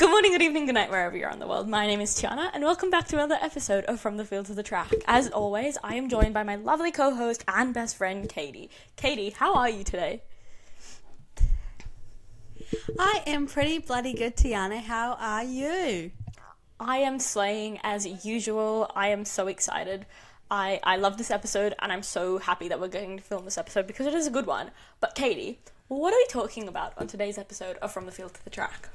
Good morning, good evening, good night, wherever you're on the world. My name is Tiana, and welcome back to another episode of From the Field to the Track. As always, I am joined by my lovely co host and best friend, Caity. Caity, how are you today? I am pretty bloody good, Tiana. How are you? I am slaying as usual. I am so excited. I, I love this episode, and I'm so happy that we're going to film this episode because it is a good one. But, Caity, what are we talking about on today's episode of From the Field to the Track?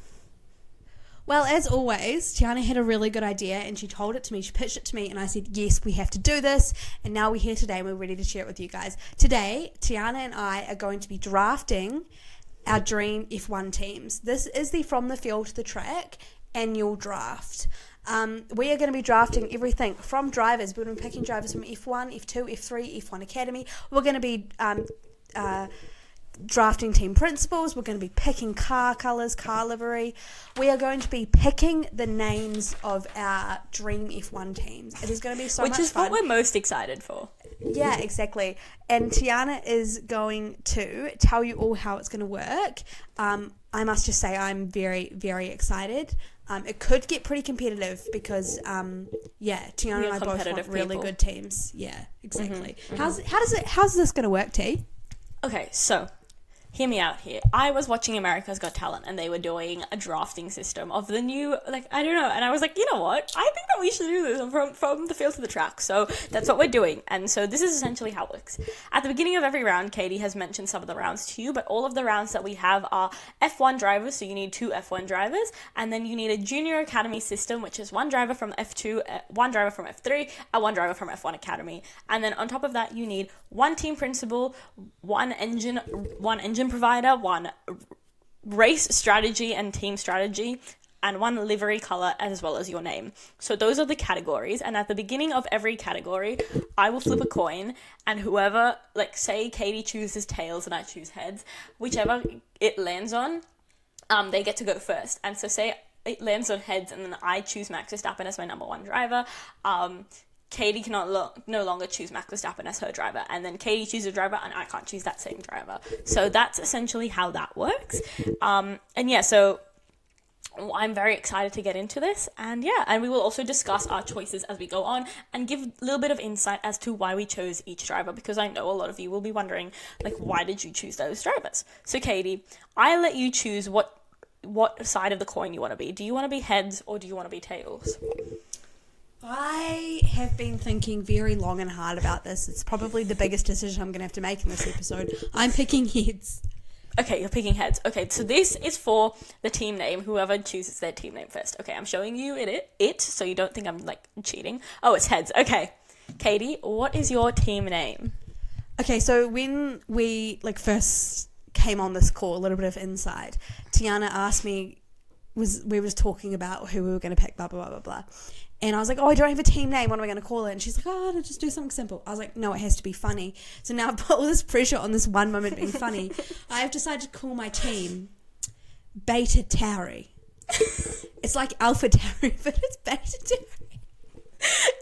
Well, as always, Tiana had a really good idea and she told it to me. She pitched it to me, and I said, Yes, we have to do this. And now we're here today and we're ready to share it with you guys. Today, Tiana and I are going to be drafting our dream F1 teams. This is the From the Field to the Track annual draft. Um, we are going to be drafting everything from drivers. We're going to be picking drivers from F1, F2, F3, F1 Academy. We're going to be um, uh, drafting team principals. We're going to be picking car colours, car livery. We are going to be picking the names of our dream F1 teams. It is going to be so Which much is what we're most excited for. Yeah, exactly. And Tiana is going to tell you all how it's going to work. Um, I must just say, I'm very, very excited. Um, it could get pretty competitive because, um, yeah, Tiana We and I both want really people. good teams. Yeah, exactly. How's how does it? How's this going to work, T? Okay, so hear me out here. I was watching America's Got Talent and they were doing a drafting system of the new, like, I don't know. And I was like, you know what? I think that we should do this from, from the field to the track. So that's what we're doing. And so this is essentially how it works. At the beginning of every round, Caity has mentioned some of the rounds to you, but all of the rounds that we have are F1 drivers. So you need two F1 drivers. And then you need a junior academy system, which is one driver from F2, uh, one driver from F3, and one driver from F1 Academy. And then on top of that, you need one team principal, one engine, one engine provider, one race strategy and team strategy, and one livery color as well as your name. So those are the categories. And at the beginning of every category, I will flip a coin, and whoever, like, say Caity chooses tails and I choose heads, whichever it lands on, um, they get to go first. And so say it lands on heads, and then I choose Max Verstappen as my number one driver. Um, Caity cannot lo- no longer choose Max Verstappen as her driver, and then Caity chooses a driver, and I can't choose that same driver. So that's essentially how that works. Um, and yeah, so I'm very excited to get into this, and yeah, and we will also discuss our choices as we go on and give a little bit of insight as to why we chose each driver because I know a lot of you will be wondering, like, why did you choose those drivers? So, Caity, I let you choose what what side of the coin you want to be. Do you want to be heads or do you want to be tails? I have been thinking very long and hard about this. It's probably the biggest decision I'm going to have to make in this episode. I'm picking heads. Okay, you're picking heads. Okay, so this is for the team name. Whoever chooses their team name first. Okay, I'm showing you it, it, so you don't think I'm like cheating. Oh, it's heads. Okay, Caity, what is your team name? Okay, so when we like first came on this call, a little bit of insight, Tiana asked me was we were just talking about who we were going to pick, blah blah blah blah blah, and I was like, oh, I don't have a team name. What am I going to call it? And she's like, oh, no, just do something simple. I was like, no, it has to be funny. So now I've put all this pressure on this one moment being funny. I've decided to call my team Beta Tauri. it's like Alpha Tauri, but it's Beta Tauri.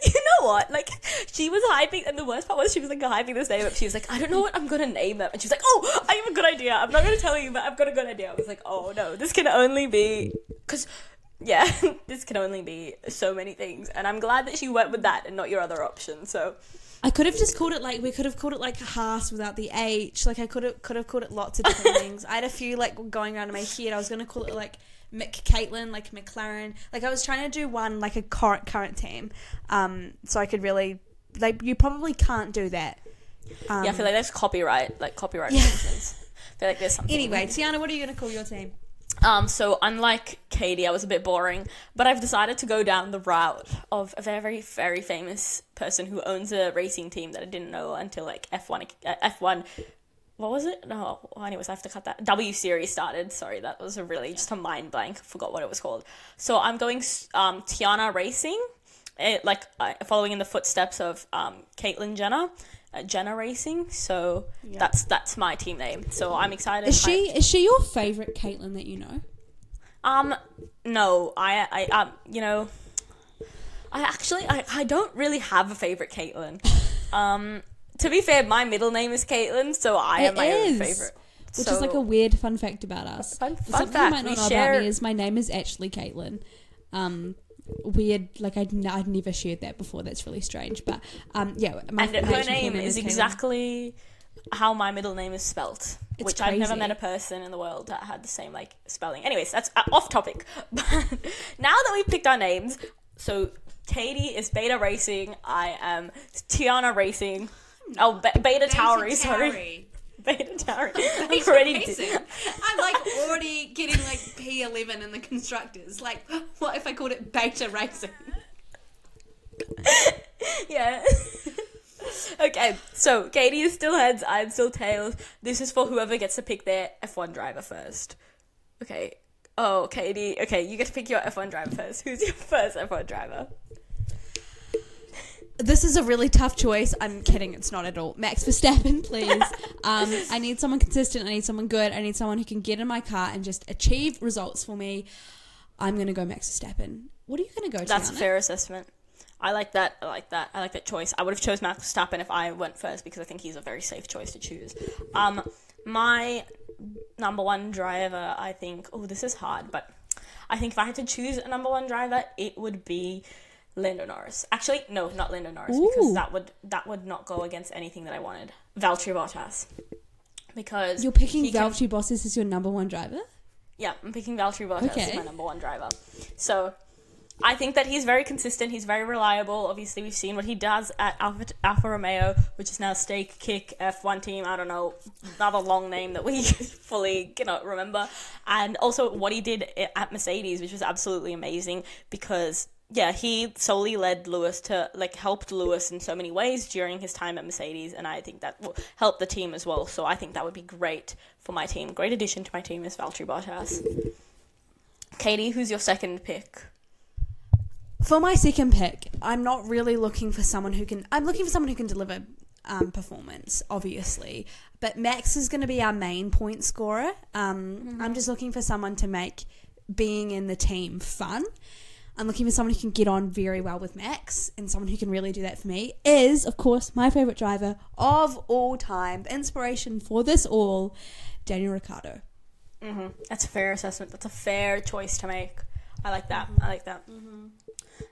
you know what? Like, she was hyping, and the worst part was she was like hyping this name up. She was like, I don't know what I'm gonna name it. And she was like, Oh, I have a good idea. I'm not gonna tell you, but I've got a good idea. I was like, Oh no, this can only be. Because, yeah, this can only be so many things. And I'm glad that she went with that and not your other option. So, I could have just called it like we could have called it like Haas without the H. Like I could have could have called it lots of different things. I had a few like going around in my head. I was gonna call it like Mick Caitlin, like McLaren. Like I was trying to do one like a current current team, um, so I could really like you probably can't do that. Um, yeah, I feel like that's copyright, like copyright Yeah. I feel like there's something. Anyway, Tiana, what are you gonna call your team? Um, so unlike Caity, I was a bit boring, but I've decided to go down the route of a very, very famous person who owns a racing team that I didn't know until like F1, uh, F1. What was it? No, anyways, I have to cut that. W series started. Sorry, that was a really just a mind blank. Forgot what it was called. So I'm going um, Tiana Racing, it, like uh, following in the footsteps of um, Caitlyn Jenner. Uh, Jenner Racing, so that's that's my team name. So I'm excited. Is she hyped. is she your favorite Caitlin that you know? Um, no, I, I, um, you know, I actually, I, I don't really have a favorite Caitlyn. um, to be fair, my middle name is Caitlyn, so I am It my own favorite. which So- is like a weird fun fact about us. Fun, fun Something fact, you might not we know share. about me is my name is actually Caitlin. Um, weird, like I'd, n- I'd never shared that before. That's really strange. But um, yeah, my, and her name is Caitlin. exactly how my middle name is spelt. It's which I've never met a person in the world that had the same like spelling. Anyways, that's uh, off topic. But now that we've picked our names, so Caity is Beta Racing. I am Tiana Racing. Oh, Be- Beta Tauri. Sorry, Beta Tauri. I'm already I'm like already getting like P11 in the constructors. Like, what if I called it beta racing? yeah. okay, so Caity is still heads, I'm still tails. This is for whoever gets to pick their F1 driver first. Okay. Oh, Caity. Okay, you get to pick your F1 driver first. Who's your first F1 driver? This is a really tough choice. I'm kidding. It's not at all. Max Verstappen, please. um, I need someone consistent. I need someone good. I need someone who can get in my car and just achieve results for me. I'm gonna go Max Verstappen. What are you gonna go? To? That's a fair assessment. I like that. I like that. I like that choice. I would have chose Max Verstappen if I went first because I think he's a very safe choice to choose. Um, my number one driver, I think. Oh, this is hard, but I think if I had to choose a number one driver, it would be Lando Norris. Actually, no, not Lando Norris Ooh. because that would that would not go against anything that I wanted. Valtteri Bottas. Because You're picking he can- Valtteri Bottas as your number one driver. yeah, I'm picking Valtteri Bottas Okay. as my number one driver. So I think that he's very consistent. He's very reliable. Obviously, we've seen what he does at Alfa, Alfa Romeo, which is now Stake Kick F1 team. I don't know, another long name that we fully cannot remember. And also what he did at Mercedes, which was absolutely amazing because. Yeah, he solely led Lewis to like helped Lewis in so many ways during his time at Mercedes, and I think that will help the team as well. So I think that would be great for my team. Great addition to my team is Valtteri Bottas. Caity, who's your second pick? For my second pick, I'm not really looking for someone who can. I'm looking for someone who can deliver um, performance, obviously. But Max is going to be our main point scorer. Um, I'm just looking for someone to make being in the team fun. I'm looking for someone who can get on very well with Max, and someone who can really do that for me is, of course, my favorite driver of all time, the inspiration for this all, Daniel Ricciardo. Mm-hmm. That's a fair assessment. That's a fair choice to make. I like that. I like that.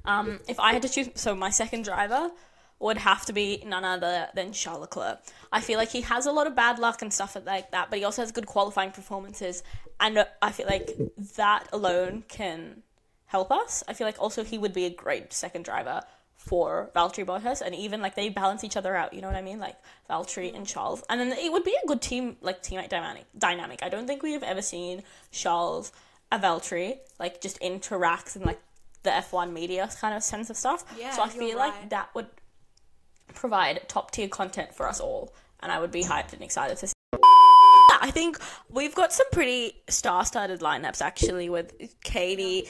Um, if I had to choose, so my second driver would have to be none other than Charles Leclerc. I feel like he has a lot of bad luck and stuff like that, but he also has good qualifying performances, and uh, I feel like that alone can help us. I feel like also he would be a great second driver for Valtteri Bottas, and even like they balance each other out. You know what I mean? Like Valtteri and Charles, and then it would be a good team like teammate dynamic. Dynamic. I don't think we have ever seen Charles and Valtteri like just interacts in like the F1 media kind of sense of stuff. Yeah, so I feel right. like that would provide top tier content for us all, and I would be hyped and excited to see. I think we've got some pretty star-studded lineups actually with Caity,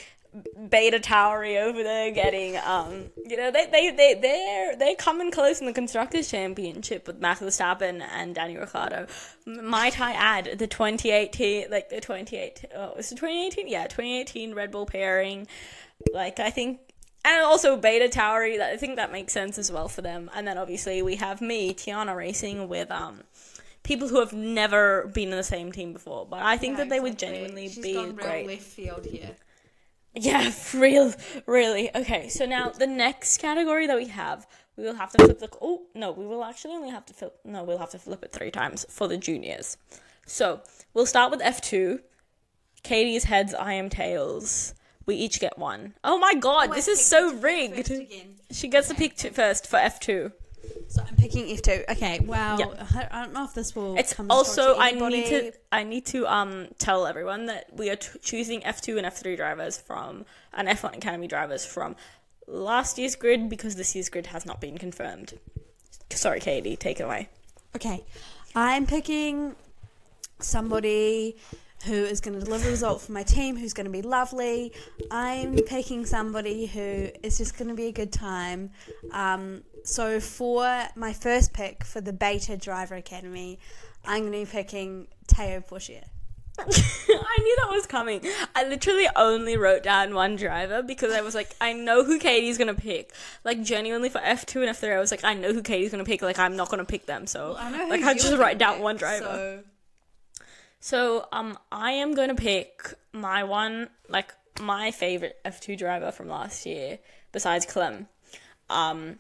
Beta Tauri over there getting um you know they they they they're they're coming close in the constructors championship with Max Verstappen and Daniel Ricciardo. Might I add the 2018 like the 28 oh was it 2018 yeah 2018 Red Bull pairing like I think and also Beta Tauri that I think that makes sense as well for them. And then obviously we have me Tiana racing with um people who have never been in the same team before, but I think that they would genuinely be great. left field here. Yeah, real, really. Okay, so now the next category that we have, we will have to flip the. Oh no, we will actually only have to flip. No, we'll have to flip it three times for the juniors. So we'll start with F two. Caity's heads, I am tails. We each get one. Oh my god, this is so rigged. She gets to pick two first for F two. So I'm picking F2. Okay, well, Yeah. I don't know if this will. It's come as a shock also I need to I need to um tell everyone that we are t- choosing F two and F three drivers from and F one Academy drivers from last year's grid because this year's grid has not been confirmed. Sorry, Caity, take it away. Okay, I'm picking somebody who is going to deliver a result for my team, who's going to be lovely. I'm picking somebody who is just going to be a good time. Um, so for my first pick for the Beta Driver Academy, I'm going to be picking Théo Pourchaire. I knew that was coming. I literally only wrote down one driver because I was like, I know who Caity's gonna pick. Like genuinely for F two and F three, I was like, I know who Caity's gonna pick. Like I'm not gonna pick them. So like I just write down one driver. So um, I am gonna pick my one, like my favorite F two driver from last year, besides Clem, um,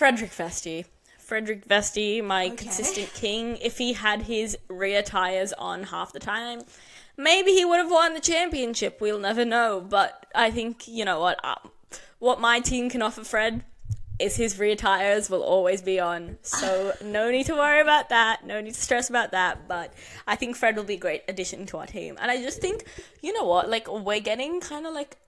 Frederik Vesti. Frederik Vesti, my consistent king. If he had his rear tires on half the time, maybe he would have won the championship. We'll never know. But I think you know what, um, what my team can offer Fred is his rear tires will always be on. So no need to worry about that. No need to stress about that. But I think Fred will be a great addition to our team. And I just think, you know what, like we're getting kind of like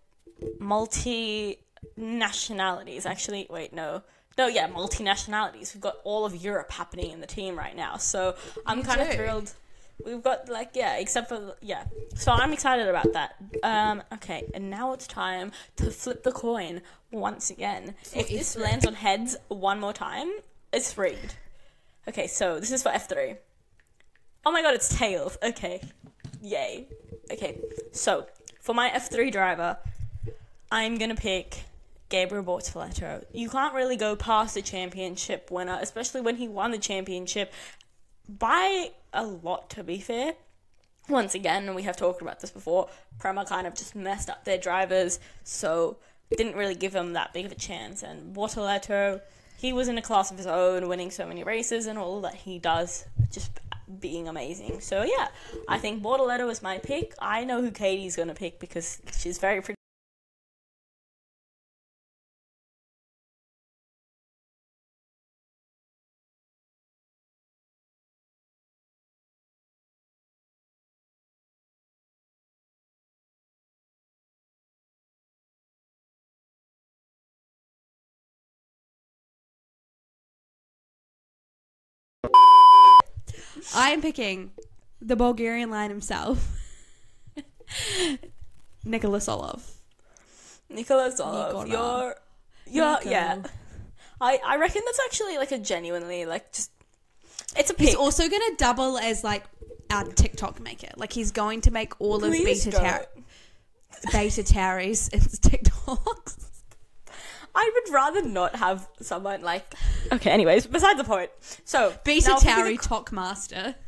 multi nationalities. Actually, wait, no. No, yeah, multinationalities. We've got all of Europe happening in the team right now. So I'm kind of thrilled. We've got like yeah, except for yeah. So I'm excited about that. Um, okay, and now it's time to flip the coin once again. if this F3. lands on heads one more time, it's rigged. Okay, so this is for F three. Oh my god, it's tails. Okay, yay. Okay, so for my F three driver, I'm gonna pick Gabriel Bortoleto. You can't really go past the championship winner, especially when he won the championship by a lot, to be fair. Once again, we have talked about this before, Prema kind of just messed up their drivers, so didn't really give him that big of a chance. And Bortoleto, he was in a class of his own, winning so many races and all that he does, just being amazing. So yeah, I think Bortoleto is my pick. I know who Caity's gonna pick because she's very pretty. I am picking the Bulgarian lion himself, Nikola Tsolov. Nikola Tsolov, you're, you're, Nico. yeah. I, I reckon that's actually like a genuinely like just it's a He's also going to double as like our TikTok maker. Like he's going to make all of Beta. Tar- Beta Tauri's TikToks. I would rather not have someone like. Okay, anyways, besides the point. So Beta now if Tauri the- Talk Master.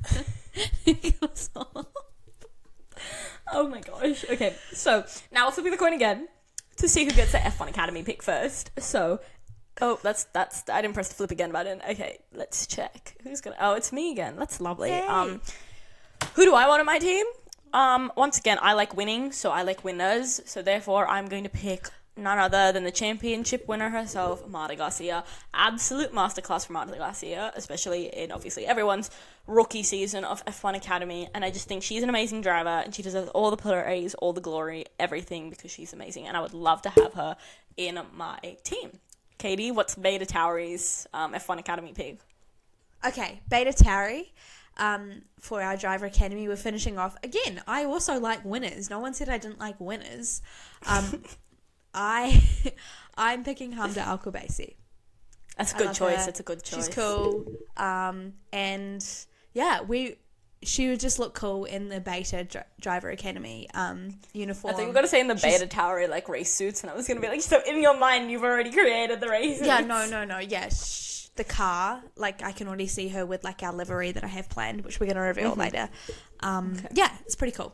Oh my gosh. Okay, so now we're flipping the coin again to see who gets the F1 Academy pick first. So, oh, that's that's I didn't press the flip again button. Okay, let's check who's gonna. Oh, it's me again. That's lovely. Yay. Um, who do I want on my team? Um, once again, I like winning, so I like winners. So therefore, I'm going to pick none other than the championship winner herself, Marta Garcia. Absolute masterclass from Marta Garcia, especially in obviously everyone's rookie season of F1 Academy. And I just think she's an amazing driver, and she deserves all the praise, all the glory, everything because she's amazing. And I would love to have her in my team. Caity, what's Beta Tauri's um, F1 Academy pick? Okay, Beta Tauri. Um, for our driver academy, we're finishing off again. I also like winners. No one said I didn't like winners. Um, I I'm picking Hamda Al Qubaisi. That's a I good choice. her. It's a good choice. She's cool. Um, and yeah, we she would just look cool in the Beta dri- Driver Academy um uniform. I think we're gonna say in the She's- beta tower like race suits, and I was gonna be like, so in your mind you've already created the race. Yeah, no, no, no. Yeah, sh- the car. Like I can already see her with like our livery that I have planned, which we're gonna reveal later. Um, yeah, it's pretty cool.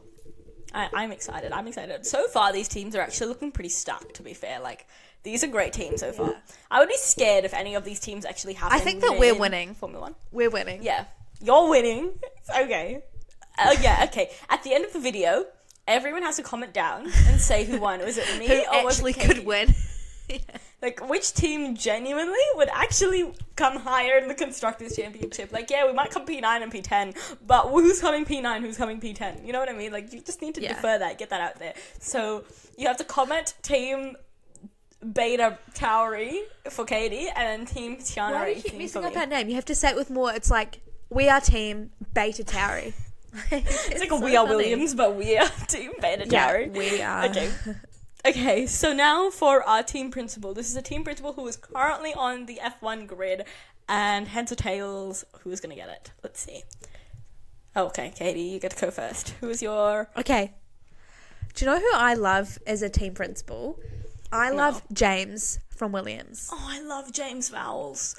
I, I'm excited. I'm excited. So far, these teams are actually looking pretty stacked. To be fair, like these are great teams so far. Yeah. I would be scared if any of these teams actually happen. I think that we're in winning. Formula One. We're winning. Yeah, you're winning. It's okay. Oh yeah, okay. At the end of the video, everyone has to comment down and say who won. Was it me Who or was actually could Caity? Win? Like, which team genuinely would actually come higher in the Constructors' Championship? Like, yeah, we might come P9 and P10, but who's coming P9, who's coming P10? You know what I mean? Like, you just need to Yeah. defer that, get that out there. So, you have to comment Team Beta Tauri for Caity and then Team Tiana Why do you keep messing up our name? You have to say it with more. It's like we are team Beta Tauri. It's like a We Are Williams, but we are Team Beta Yeah, Tauri. we are. Okay. Okay, so now for our team principal. This is a team principal who is currently on the F1 grid, and heads or tails, who's gonna get it? Let's see. Oh, okay, Caity, you get to go first. Who is your? Okay. Do you know who I love as a team principal? I No. love James from Williams. Oh, I love James Vowles.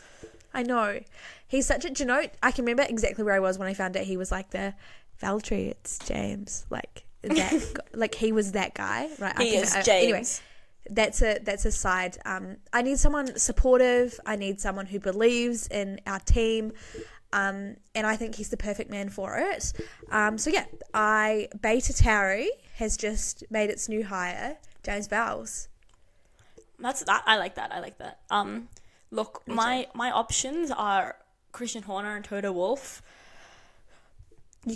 I know. He's such a. Do you know? I can remember exactly where I was when I found out he was like the Valtteri. It's James. Like that. like he was that guy, right? He is James. Anyway, that's a that's a side. Um, I need someone supportive. I need someone who believes in our team. Um, and I think he's the perfect man for it. Um, so yeah, I Beta Tauri has just made its new hire, James Vowles. That's that. I like that. I like that. Um, look, my my options are Christian Horner and Toto Wolff.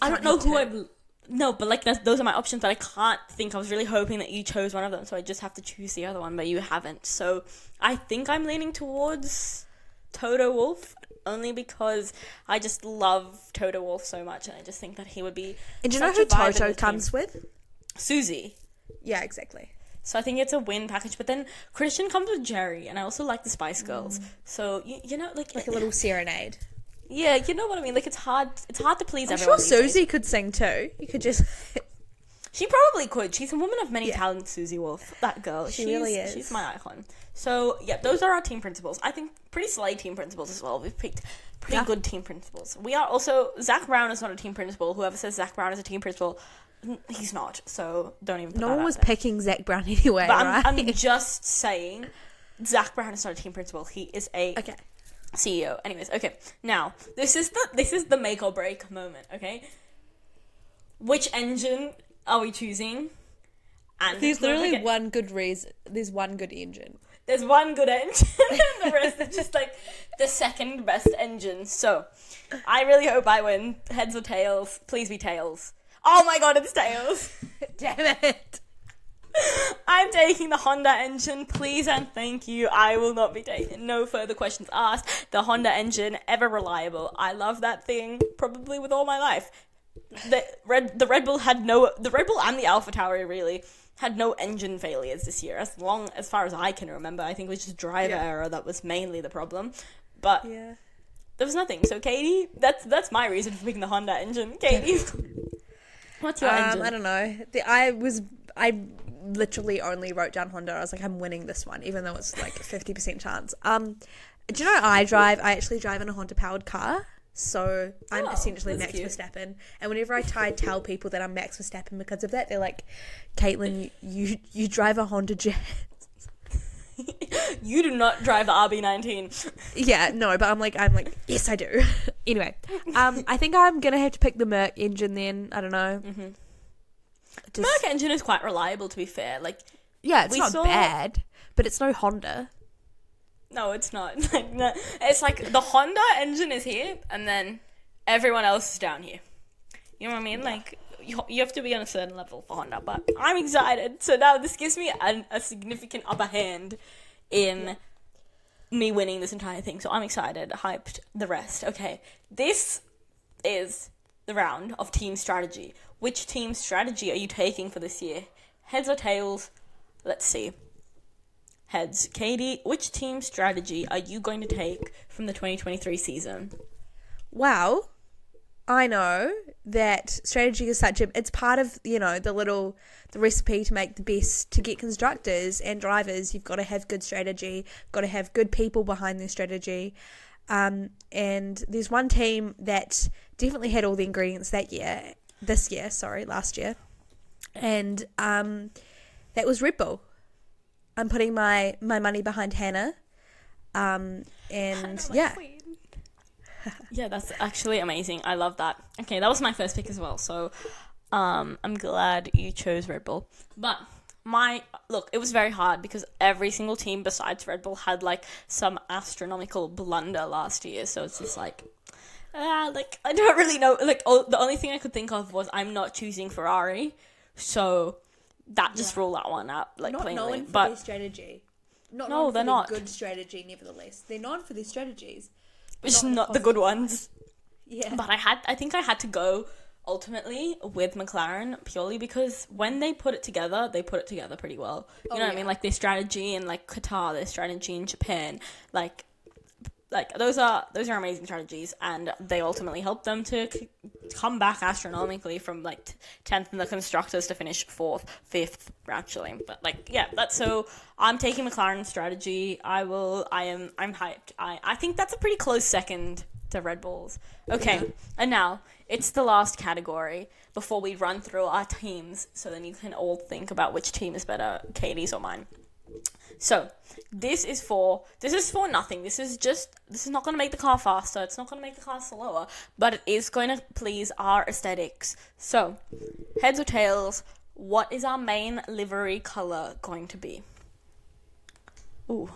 I don't know who two. I. No, but like that's, those are my options, but I can't think. I was really hoping that you chose one of them, so I just have to choose the other one, but you haven't. So I think I'm leaning towards Toto Wolff only because I just love Toto Wolff so much, and I just think that he would be. And do you know who a vibe in Toto the team. comes with? Susie. Yeah, exactly. So I think it's a win package, but then Christian comes with Geri, and I also like the Spice Girls. So you, you know, like, Mm. Like a little serenade. Yeah, you know what I mean. Like it's hard, it's hard to please everyone. I'm everyone. sure these days. Susie could sing too. You could just. She probably could. She's a woman of many Yeah. talents, Susie Wolff. That girl. She she's, really is. She's my icon. So yeah, those are our team principals. I think pretty slay team principals as well. We've picked pretty Yeah. good team principals. We are also Zak Brown is not a team principal. Whoever says Zak Brown is a team principal, n- he's not. So don't even. Put no that one out was there. picking Zak Brown anyway, But right? I'm, I'm just saying, Zak Brown is not a team principal. He is a okay. CEO. Anyways, okay. Now this is the this is the make or break moment. Okay. Which engine are we choosing? And There's literally get- one good reason. There's one good engine. there's one good engine, and the rest are just like the second best engine. So I really hope I win. Heads or tails? Please be tails. Oh my god, it's tails. Damn it. I'm taking the Honda engine, please and thank you. I will not be taking no further questions asked. The Honda engine, ever reliable. I love that thing, probably with all my life. The Red, the Red Bull had no, the Red Bull and the Alpha Tauri really had no engine failures this year, as long as far as I can remember. I think it was just driver Yeah. error that was mainly the problem, but Yeah. there was nothing. So Caity, that's that's my reason for picking the Honda engine. Caity, what's your Um? I don't know. The, I was. I literally only wrote down Honda. I was like, I'm winning this one, even though it's like fifty percent chance. Um, do you know I drive? I actually drive in a Honda powered car. So I'm Oh, essentially Max cute. Verstappen, and whenever I try to tell people that I'm Max Verstappen because of that, they're like, "Caitlin, you you, you drive a Honda Jazz." you do not drive the RB19. Yeah, no, but I'm like, I'm like, yes, I do. anyway, um, I think I'm gonna have to pick the Merc engine. Then I don't know. Mm-hmm. Just- Merc engine is quite reliable, to be fair. Like, yeah, it's not saw- bad, but it's no Honda. no, it's not. Like, it's like the Honda engine is here, and then everyone else is down here. You know what I mean? Like, you, you have to be on a certain level for Honda. But I'm excited. So now this gives me an, a significant upper hand in me winning this entire thing. So I'm excited, hyped. The rest, okay. This is the round of team strategy. Which team strategy are you taking for this year? Heads or tails? Let's see. Heads. Katie, which team strategy are you going to take from the 2023 season? Wow, I know that strategy is such a. It's part of you know the little the recipe to make the best to get constructors and drivers. You've got to have good strategy. Got to have good people behind their strategy. Um, and there's one team that definitely had all the ingredients that year. This year, sorry, last year, and um, that was Red Bull. I'm putting my my money behind Hannah. Um, and yeah, Yeah, that's actually amazing. I love that. Okay, that was my first pick as well. So, um, I'm glad you chose Red Bull. But my look, it was very hard because every single team besides Red Bull had like some astronomical blunder last year. So it's just like, ah, like I don't really know. Like, oh, the only thing I could think of was I'm not choosing Ferrari, so that just ruled that one out. Like not plainly, but strategy. Not No, they're not. good strategy. Nevertheless, they're known for their strategies. Just not not, the good ones. Yeah, But I had, I think I had to go ultimately with McLaren purely because when they put it together, they put it together pretty well. You Oh, know what I mean? Like their strategy in like Qatar, their strategy in Japan, like like those are those are amazing strategies, and they ultimately help them to c- come back astronomically from like tenth in the constructors to finish fourth, fifth actually. But like yeah, that's so. I'm taking McLaren's strategy. I will. I am. I'm hyped. I I think that's a pretty close second to Red Bulls. Okay, and now it's the last category before we run through our teams, so then you can all think about which team is better, Caity's or mine. So this is for this is for nothing. This is just this is not going to make the car faster. It's not going to make the car slower, but it is going to please our aesthetics. So, heads or tails, what is our main livery color going to be? Ooh.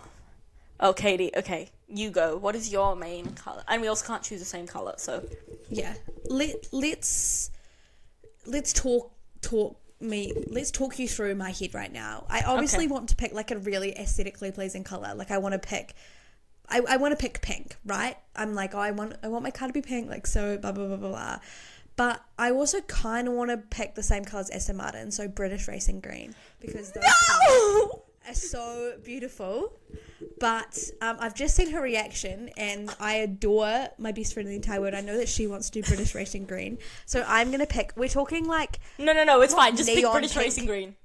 Oh, Caity. Okay, you go. What is your main color? And we also can't choose the same color. So, Yeah. Let let's let's talk talk me let's talk you through my head right now. I obviously Okay. want to pick like a really aesthetically pleasing color. Like I want to pick I, I want to pick pink, right? I'm like, oh, I want I want my car to be pink, like so blah blah blah blah blah. But I also kind of want to pick the same colors as Aston Martin, so British Racing Green, because colours are so beautiful. But um, I've just seen her reaction, and I adore my best friend in the entire world. I know that she wants to do British Racing Green, so I'm gonna pick. We're talking like no, no, no. It's fine. Just pick neon British pink. Racing Green.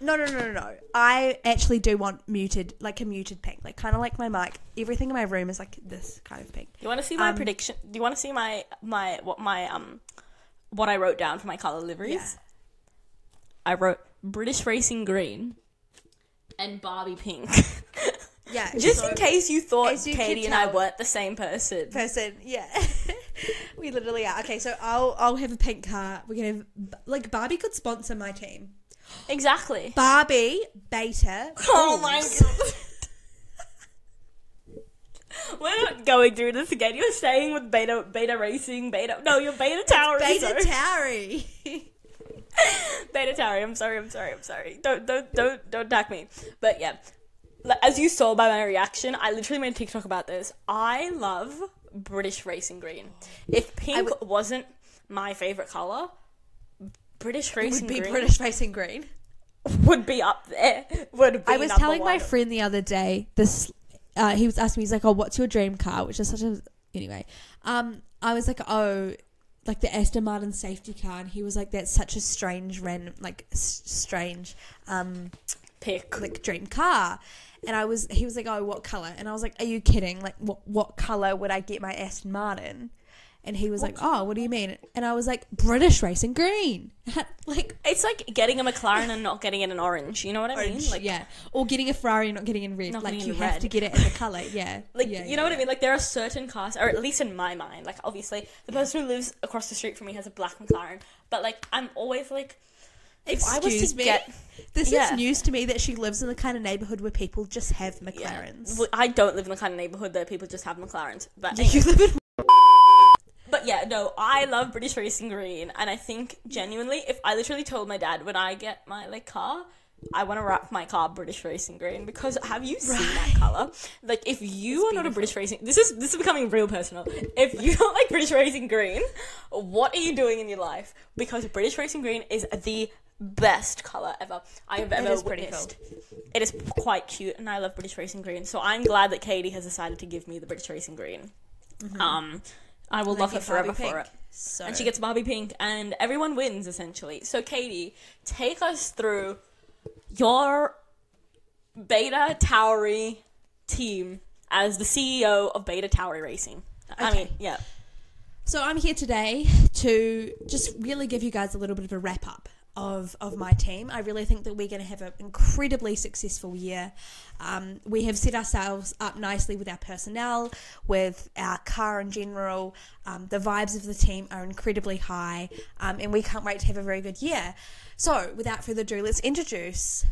no, no, no, no, no. I actually do want muted, like a muted pink, like kind of like my mic. Everything in my room is like this kind of pink. Do you want to see my Um, prediction? Do you want to see my my what my um what I wrote down for my color liveries? I wrote British Racing Green and Barbie Pink. Yeah, Just so- in case you thought you Caity and I weren't the same person. person. Yeah, we literally are. Okay, so I'll I'll have a pink car. We're gonna have like Barbie could sponsor my team. Exactly. Barbie Beta. Oh my god. We're not going through this again. You're staying with beta beta racing, beta no, you're beta tower. Beta Tauri. Beta Tower. I'm sorry. I'm sorry. I'm sorry. Don't don't don't don't attack me. But yeah, as you saw by my reaction, I literally made a TikTok about this. I love British racing green. If pink would- wasn't my favorite color, British racing would be green British Racing Green. would be up there. Would be I was telling my friend the other day this. Uh, he was asking me, he's like, "Oh, what's your dream car?" Which is such a anyway. Um, I was like, "Oh, like the Aston Martin safety car," and he was like, "That's such a strange random, like s- strange, um, pick. like dream car." And I was, he was like, "Oh, what color?" And I was like, "Are you kidding? Like, what what color would I get my Aston Martin?" And he was like, "Oh, what do you mean?" And I was like, "British Racing Green." like It's like getting a McLaren and not getting it in orange. You know what I mean? Like, yeah, or getting a Ferrari and not getting in red. Not like getting you in have red. to get it in the color. Yeah, Like yeah, you know what I mean? Like there are certain cars, or at least in my mind, like obviously the person who lives across the street from me has a black McLaren, but like I'm always like, if I was Excuse to me? get, This Yeah. is news to me that she lives in the kind of neighborhood where people just have yeah, McLarens. well, I don't live in the kind of neighborhood that people just have McLarens, but Yeah, you live in But yeah, no, I love British Racing Green, and I think genuinely, if I literally told my dad when I get my like car, I want to wrap my car British Racing Green because have you seen that color? Like, if you are not a British Racing, this is this is becoming real personal. If you don't like British Racing Green, what are you doing in your life? Because British Racing Green is the best color ever I have ever is pretty witnessed. It is quite cute, and I love British Racing Green. So I'm glad that Caity has decided to give me the British Racing Green. Um, I will love her forever Barbie for pink. it. So And she gets Barbie Pink, and everyone wins essentially. So, Caity, take us through your Beta Tauri team as the CEO of Beta Tauri Racing. I mean, Okay. yeah. So I'm here today to just really give you guys a little bit of a wrap up of, of my team. I really think that we're going to have an incredibly successful year. Um, we have set ourselves up nicely with our personnel, with our car in general. Um, the vibes of the team are incredibly high, um, and we can't wait to have a very good year. So, without further ado, let's introduce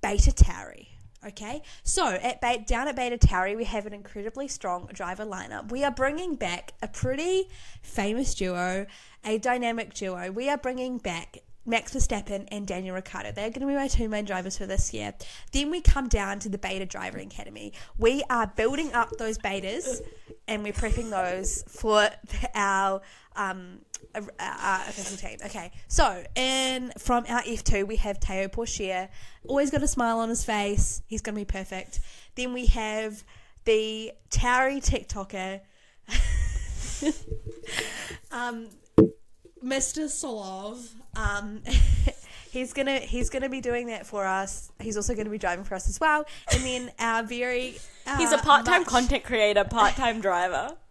Beta Tauri. Okay, so at down at Beta Tauri, we have an incredibly strong driver lineup. We are bringing back a pretty famous duo, a dynamic duo. We are bringing back Max Verstappen and Daniel Ricciardo. They're going to be my two main drivers for this year. Then we come down to the Beta Driving Academy. We are building up those betas and we're prepping those for our um, uh, official team. Okay, so and from our F2 we have Théo Pourchaire, always got a smile on his face. He's gonna be perfect. Then we have the Tauri TikToker, um, Mr. Tsolov. um, he's gonna he's gonna be doing that for us. He's also gonna be driving for us as well. And then our very He's a uh, part-time much- content creator, part-time driver.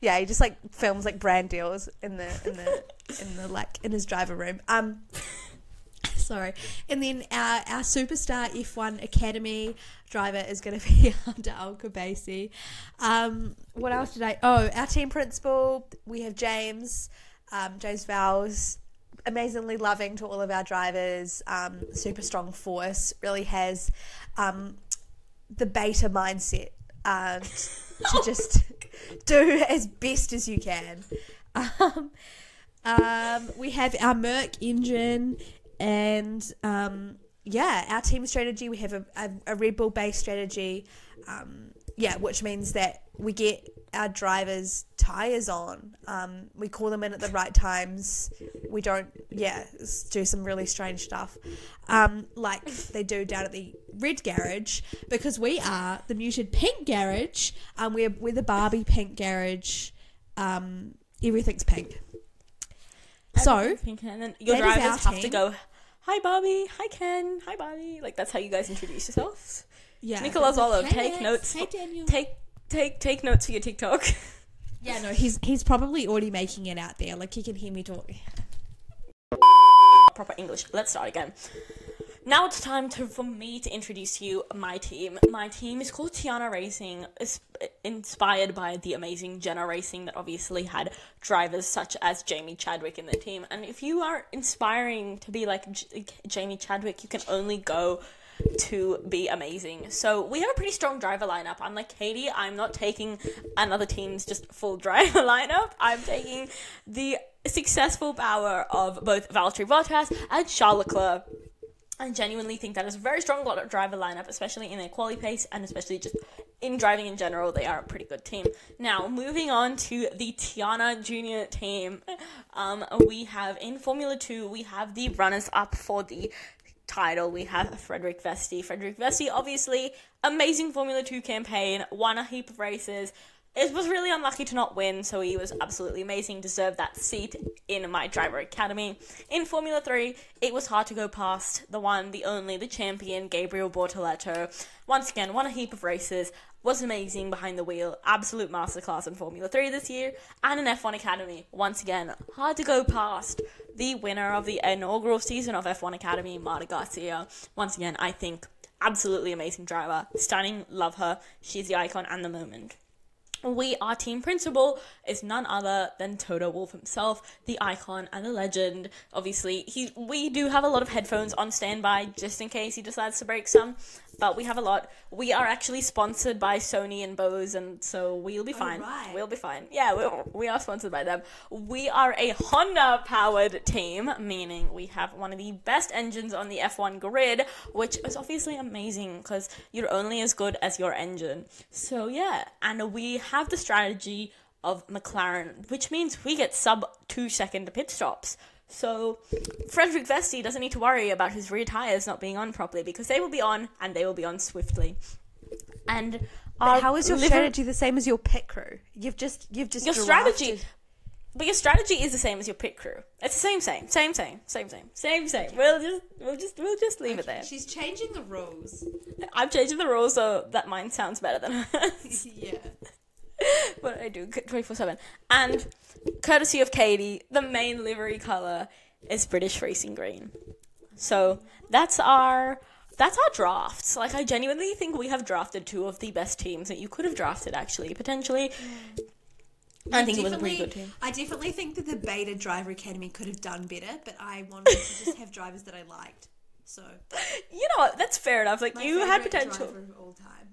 Yeah, he just like films like brand deals in the in the in the like in his driver room. Um, Sorry. And then our, our superstar F1 Academy driver is going to be Hamda Al Qubaisi. Um, what else did I? Oh, our team principal. We have James, um, James Vowles, amazingly loving to all of our drivers. Um, super strong force. Really has um, the beta mindset um, to just do as best as you can. um, um, we have our Merc engine and yeah, our team strategy, we have a, a, a Red Bull based strategy. Um, yeah, which means that we get our drivers' tyres on. Um, we call them in at the right times. We don't, yeah, do some really strange stuff um, like they do down at the red garage because we are the muted pink garage. Um, we're, we're the Barbie pink garage. Um, everything's pink. So, Pink and then your drivers have to go. Hi Barbie. hi Ken, hi Barbie. Like that's how you guys introduce yourselves. Yeah. Nikola Tsolov, take notes. Hey, Daniel. Take take take notes for your TikTok. Yeah, no, he's he's probably already making it out there. Like he can hear me talk. Proper English. Let's start again. Now it's time to, for me to introduce you my team. My team is called Tiana Racing, is inspired by the amazing Jenner Racing that obviously had drivers such as Jamie Chadwick in the team. And if you are inspiring to be like J- Jamie Chadwick, you can only go to be amazing. So we have a pretty strong driver lineup. I'm like Caity, I'm not taking another team's just full driver lineup. I'm taking the successful power of both Valtteri Bottas and Charles Leclerc. I genuinely think that is a very strong driver lineup, especially in their quali pace and especially just in driving in general. They are a pretty good team. Now, moving on to the Tiana Junior team, um, we have in Formula Two, we have the runners up for the title. We have Frederik Vesti. Frederik Vesti, obviously, amazing Formula Two campaign, won a heap of races. It was really unlucky to not win, so he was absolutely amazing. Deserved that seat in my driver academy. In Formula 3, it was hard to go past the one, the only, the champion, Gabriel Bortoleto. Once again, won a heap of races, was amazing behind the wheel, absolute masterclass in Formula 3 this year, and in F1 Academy. Once again, hard to go past the winner of the inaugural season of F1 Academy, Marta Garcia. Once again, I think absolutely amazing driver. Stunning, love her. She's the icon and the moment we, our team principal, is none other than Toto Wolff himself, the icon and the legend. Obviously, he we do have a lot of headphones on standby just in case he decides to break some, but we have a lot. We are actually sponsored by Sony and Bose, and so we'll be oh, fine. right. We'll be fine. Yeah, we we are sponsored by them. We are a Honda powered team, meaning we have one of the best engines on the F1 grid, which is obviously amazing because you're only as good as your engine. So yeah, and we have the strategy of McLaren, which means we get sub two second pit stops. So Frederik Vesti doesn't need to worry about his rear tires not being on properly because they will be on and they will be on swiftly. And how is your liver- strategy the same as your pit crew? You've just you've just your strategy. But your strategy is the same as your pit crew. It's the same, same, same, same, same, same, same, same. We'll just, we'll just, we'll just leave okay. it there. She's changing the rules. I'm changing the rules so that mine sounds better than hers. yeah but i do 24-7 and courtesy of caity the main livery color is british racing green. So that's our that's our drafts. Like i genuinely think we have drafted two of the best teams that you could have drafted actually potentially. I think it was a pretty good team. I definitely think that the Beta Driver Academy could have done better, but I wanted to just have drivers that I liked. So you know what? That's fair enough. Like you had potential. driver of all time.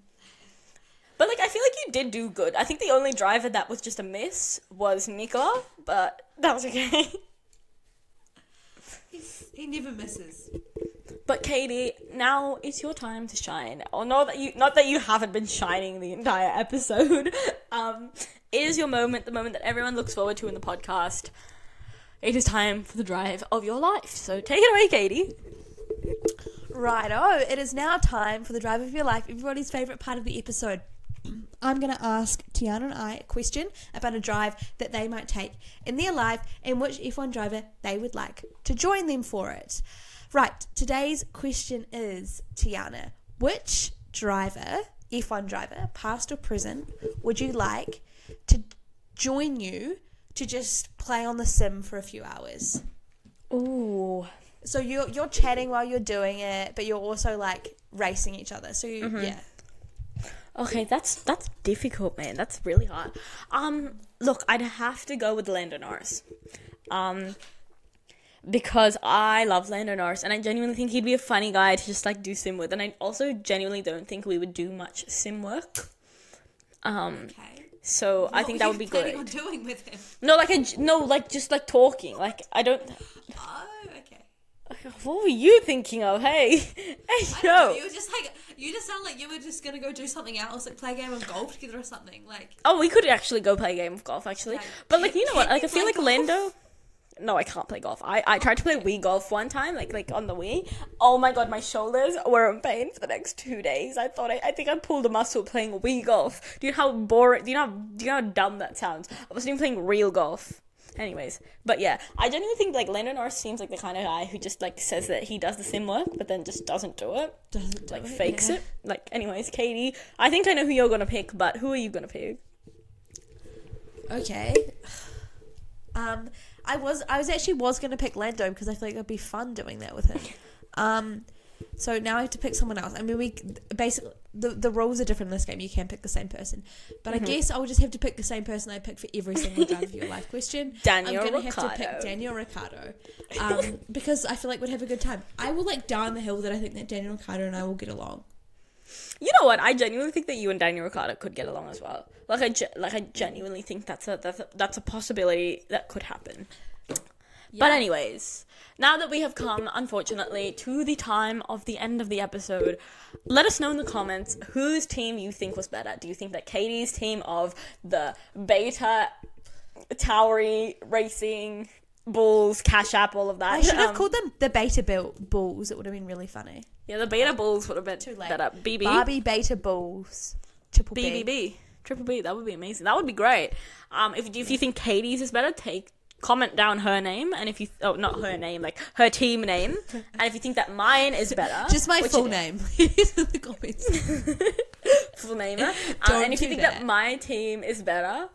But like I feel like you did do good. I think the only driver that was just a miss was Nikola, but that was okay. He's, he never misses. But Caity, now it's your time to shine. Or not that you not that you haven't been shining the entire episode. Um it is your moment, the moment that everyone looks forward to in the podcast. It is time for the drive of your life. So take it away, Caity. Righto, it is now time for the drive of your life, everybody's favourite part of the episode. I'm going to ask Tiana and I a question about a drive that they might take in their life and which F1 driver they would like to join them for it. Right, today's question is Tiana, which driver, F1 driver, past or present, would you like to join you to just play on the sim for a few hours? Ooh. So you're you're chatting while you're doing it, but you're also like racing each other. So you, mm-hmm. yeah, Okay, that's that's difficult, man. That's really hard. Um, look, I'd have to go with Lando Norris. Um, because I love Lando Norris, and I genuinely think he'd be a funny guy to just like do sim with, and I also genuinely don't think we would do much sim work. Um, okay. so I think that would be good. Doing with him. No, like j- no, like just like talking. Like I don't. Okay. What were you thinking of? Hey, hey, yo. You were just like you just sound like you were just gonna go do something else, like play a game of golf together or something. Like Oh, we could actually go play a game of golf, actually. Okay. But like, you know what? Like, I feel like golf? Lando. No, I can't play golf. I, I tried to play Wii golf one time, like like on the Wii. Oh my god, my shoulders were in pain for the next two days. I thought I, I think I pulled a muscle playing Wii golf. Do you know how boring? Do you know how, do you know how dumb that sounds? I wasn't even playing real golf. Anyways, but yeah, I genuinely think like Lando Norris seems like the kind of guy who just like says that he does the sim work, but then just doesn't do it, doesn't do like it, fakes yeah. it. Like, anyways, Caity, I think I know who you're gonna pick, but who are you gonna pick? Okay. Um, I was I was actually was gonna pick Lando because I feel like it'd be fun doing that with him. Um, so now I have to pick someone else. I mean, we basically the the rules are different in this game. You can pick the same person, but Mm-hmm. I guess I will just have to pick the same person I pick for every single drive of your life question. Daniel I'm gonna have to pick Daniel Ricciardo um, because I feel like we'd have a good time. I will like die on the hill that I think that Daniel Ricciardo and I will get along. You know what? I genuinely think that you and Daniel Ricciardo could get along as well. Like I, ge- like I genuinely think that's a that's a, that's a possibility that could happen. But anyways, now that we have come, unfortunately, to the time of the end of the episode, let us know in the comments whose team you think was better. Do you think that Caity's team of the Beta, Tauri Racing, Bulls, Cash App, all of that? I should have um, called them the Beta Bill Bulls. It would have been really funny. Yeah, the Beta Bulls would have been Too late. better. BB. Barbie Beta Bulls. Triple B. BBB. Triple B. That would be amazing. That would be great. Um, if if you think Caity's is better, take comment down her name, and if you oh not her name, like her team name, and if you think that mine is better, Just my full name. in the comments. full name, uh, and if you think that. that my team is better,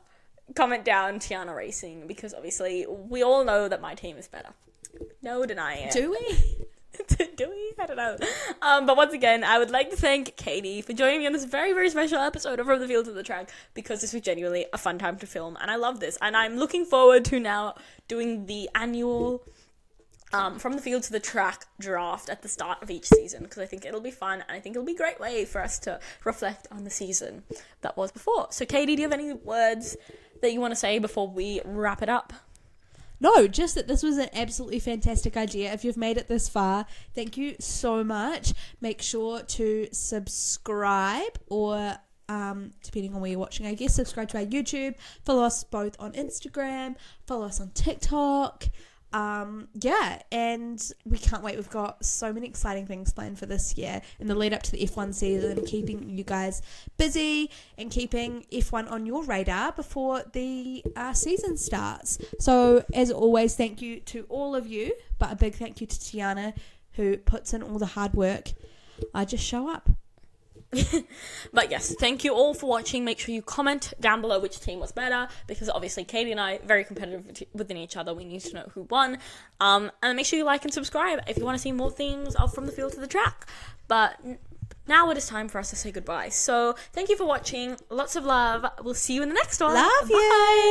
comment down Tiana Racing because obviously we all know that my team is better. No denying it. Do we? Do we? I don't know. Um, but once again, I would like to thank Caity for joining me on this very, very special episode of From the Field to the Track because this was genuinely a fun time to film, and I love this. And I'm looking forward to now doing the annual um, From the Field to the Track draft at the start of each season because I think it'll be fun, and I think it'll be a great way for us to reflect on the season that was before. So, Caity, do you have any words that you want to say before we wrap it up? No, just that this was an absolutely fantastic idea. If you've made it this far, thank you so much. Make sure to subscribe or um, depending on where you're watching, I guess, subscribe to our YouTube. Follow us both on Instagram, follow us on TikTok. Um, yeah, and we can't wait. We've got so many exciting things planned for this year in the lead up to the F1 season, keeping you guys busy and keeping F1 on your radar before the uh, season starts. So, as always, thank you to all of you, but a big thank you to Tiana who puts in all the hard work. I just show up. But yes, thank you all for watching. Make sure you comment down below which team was better because obviously Caity and I very competitive within each other. We need to know who won. Um, and make sure you like and subscribe if you want to see more things of from the field to the track. But now it is time for us to say goodbye. So thank you for watching. Lots of love. We'll see you in the next one. Love you. Bye.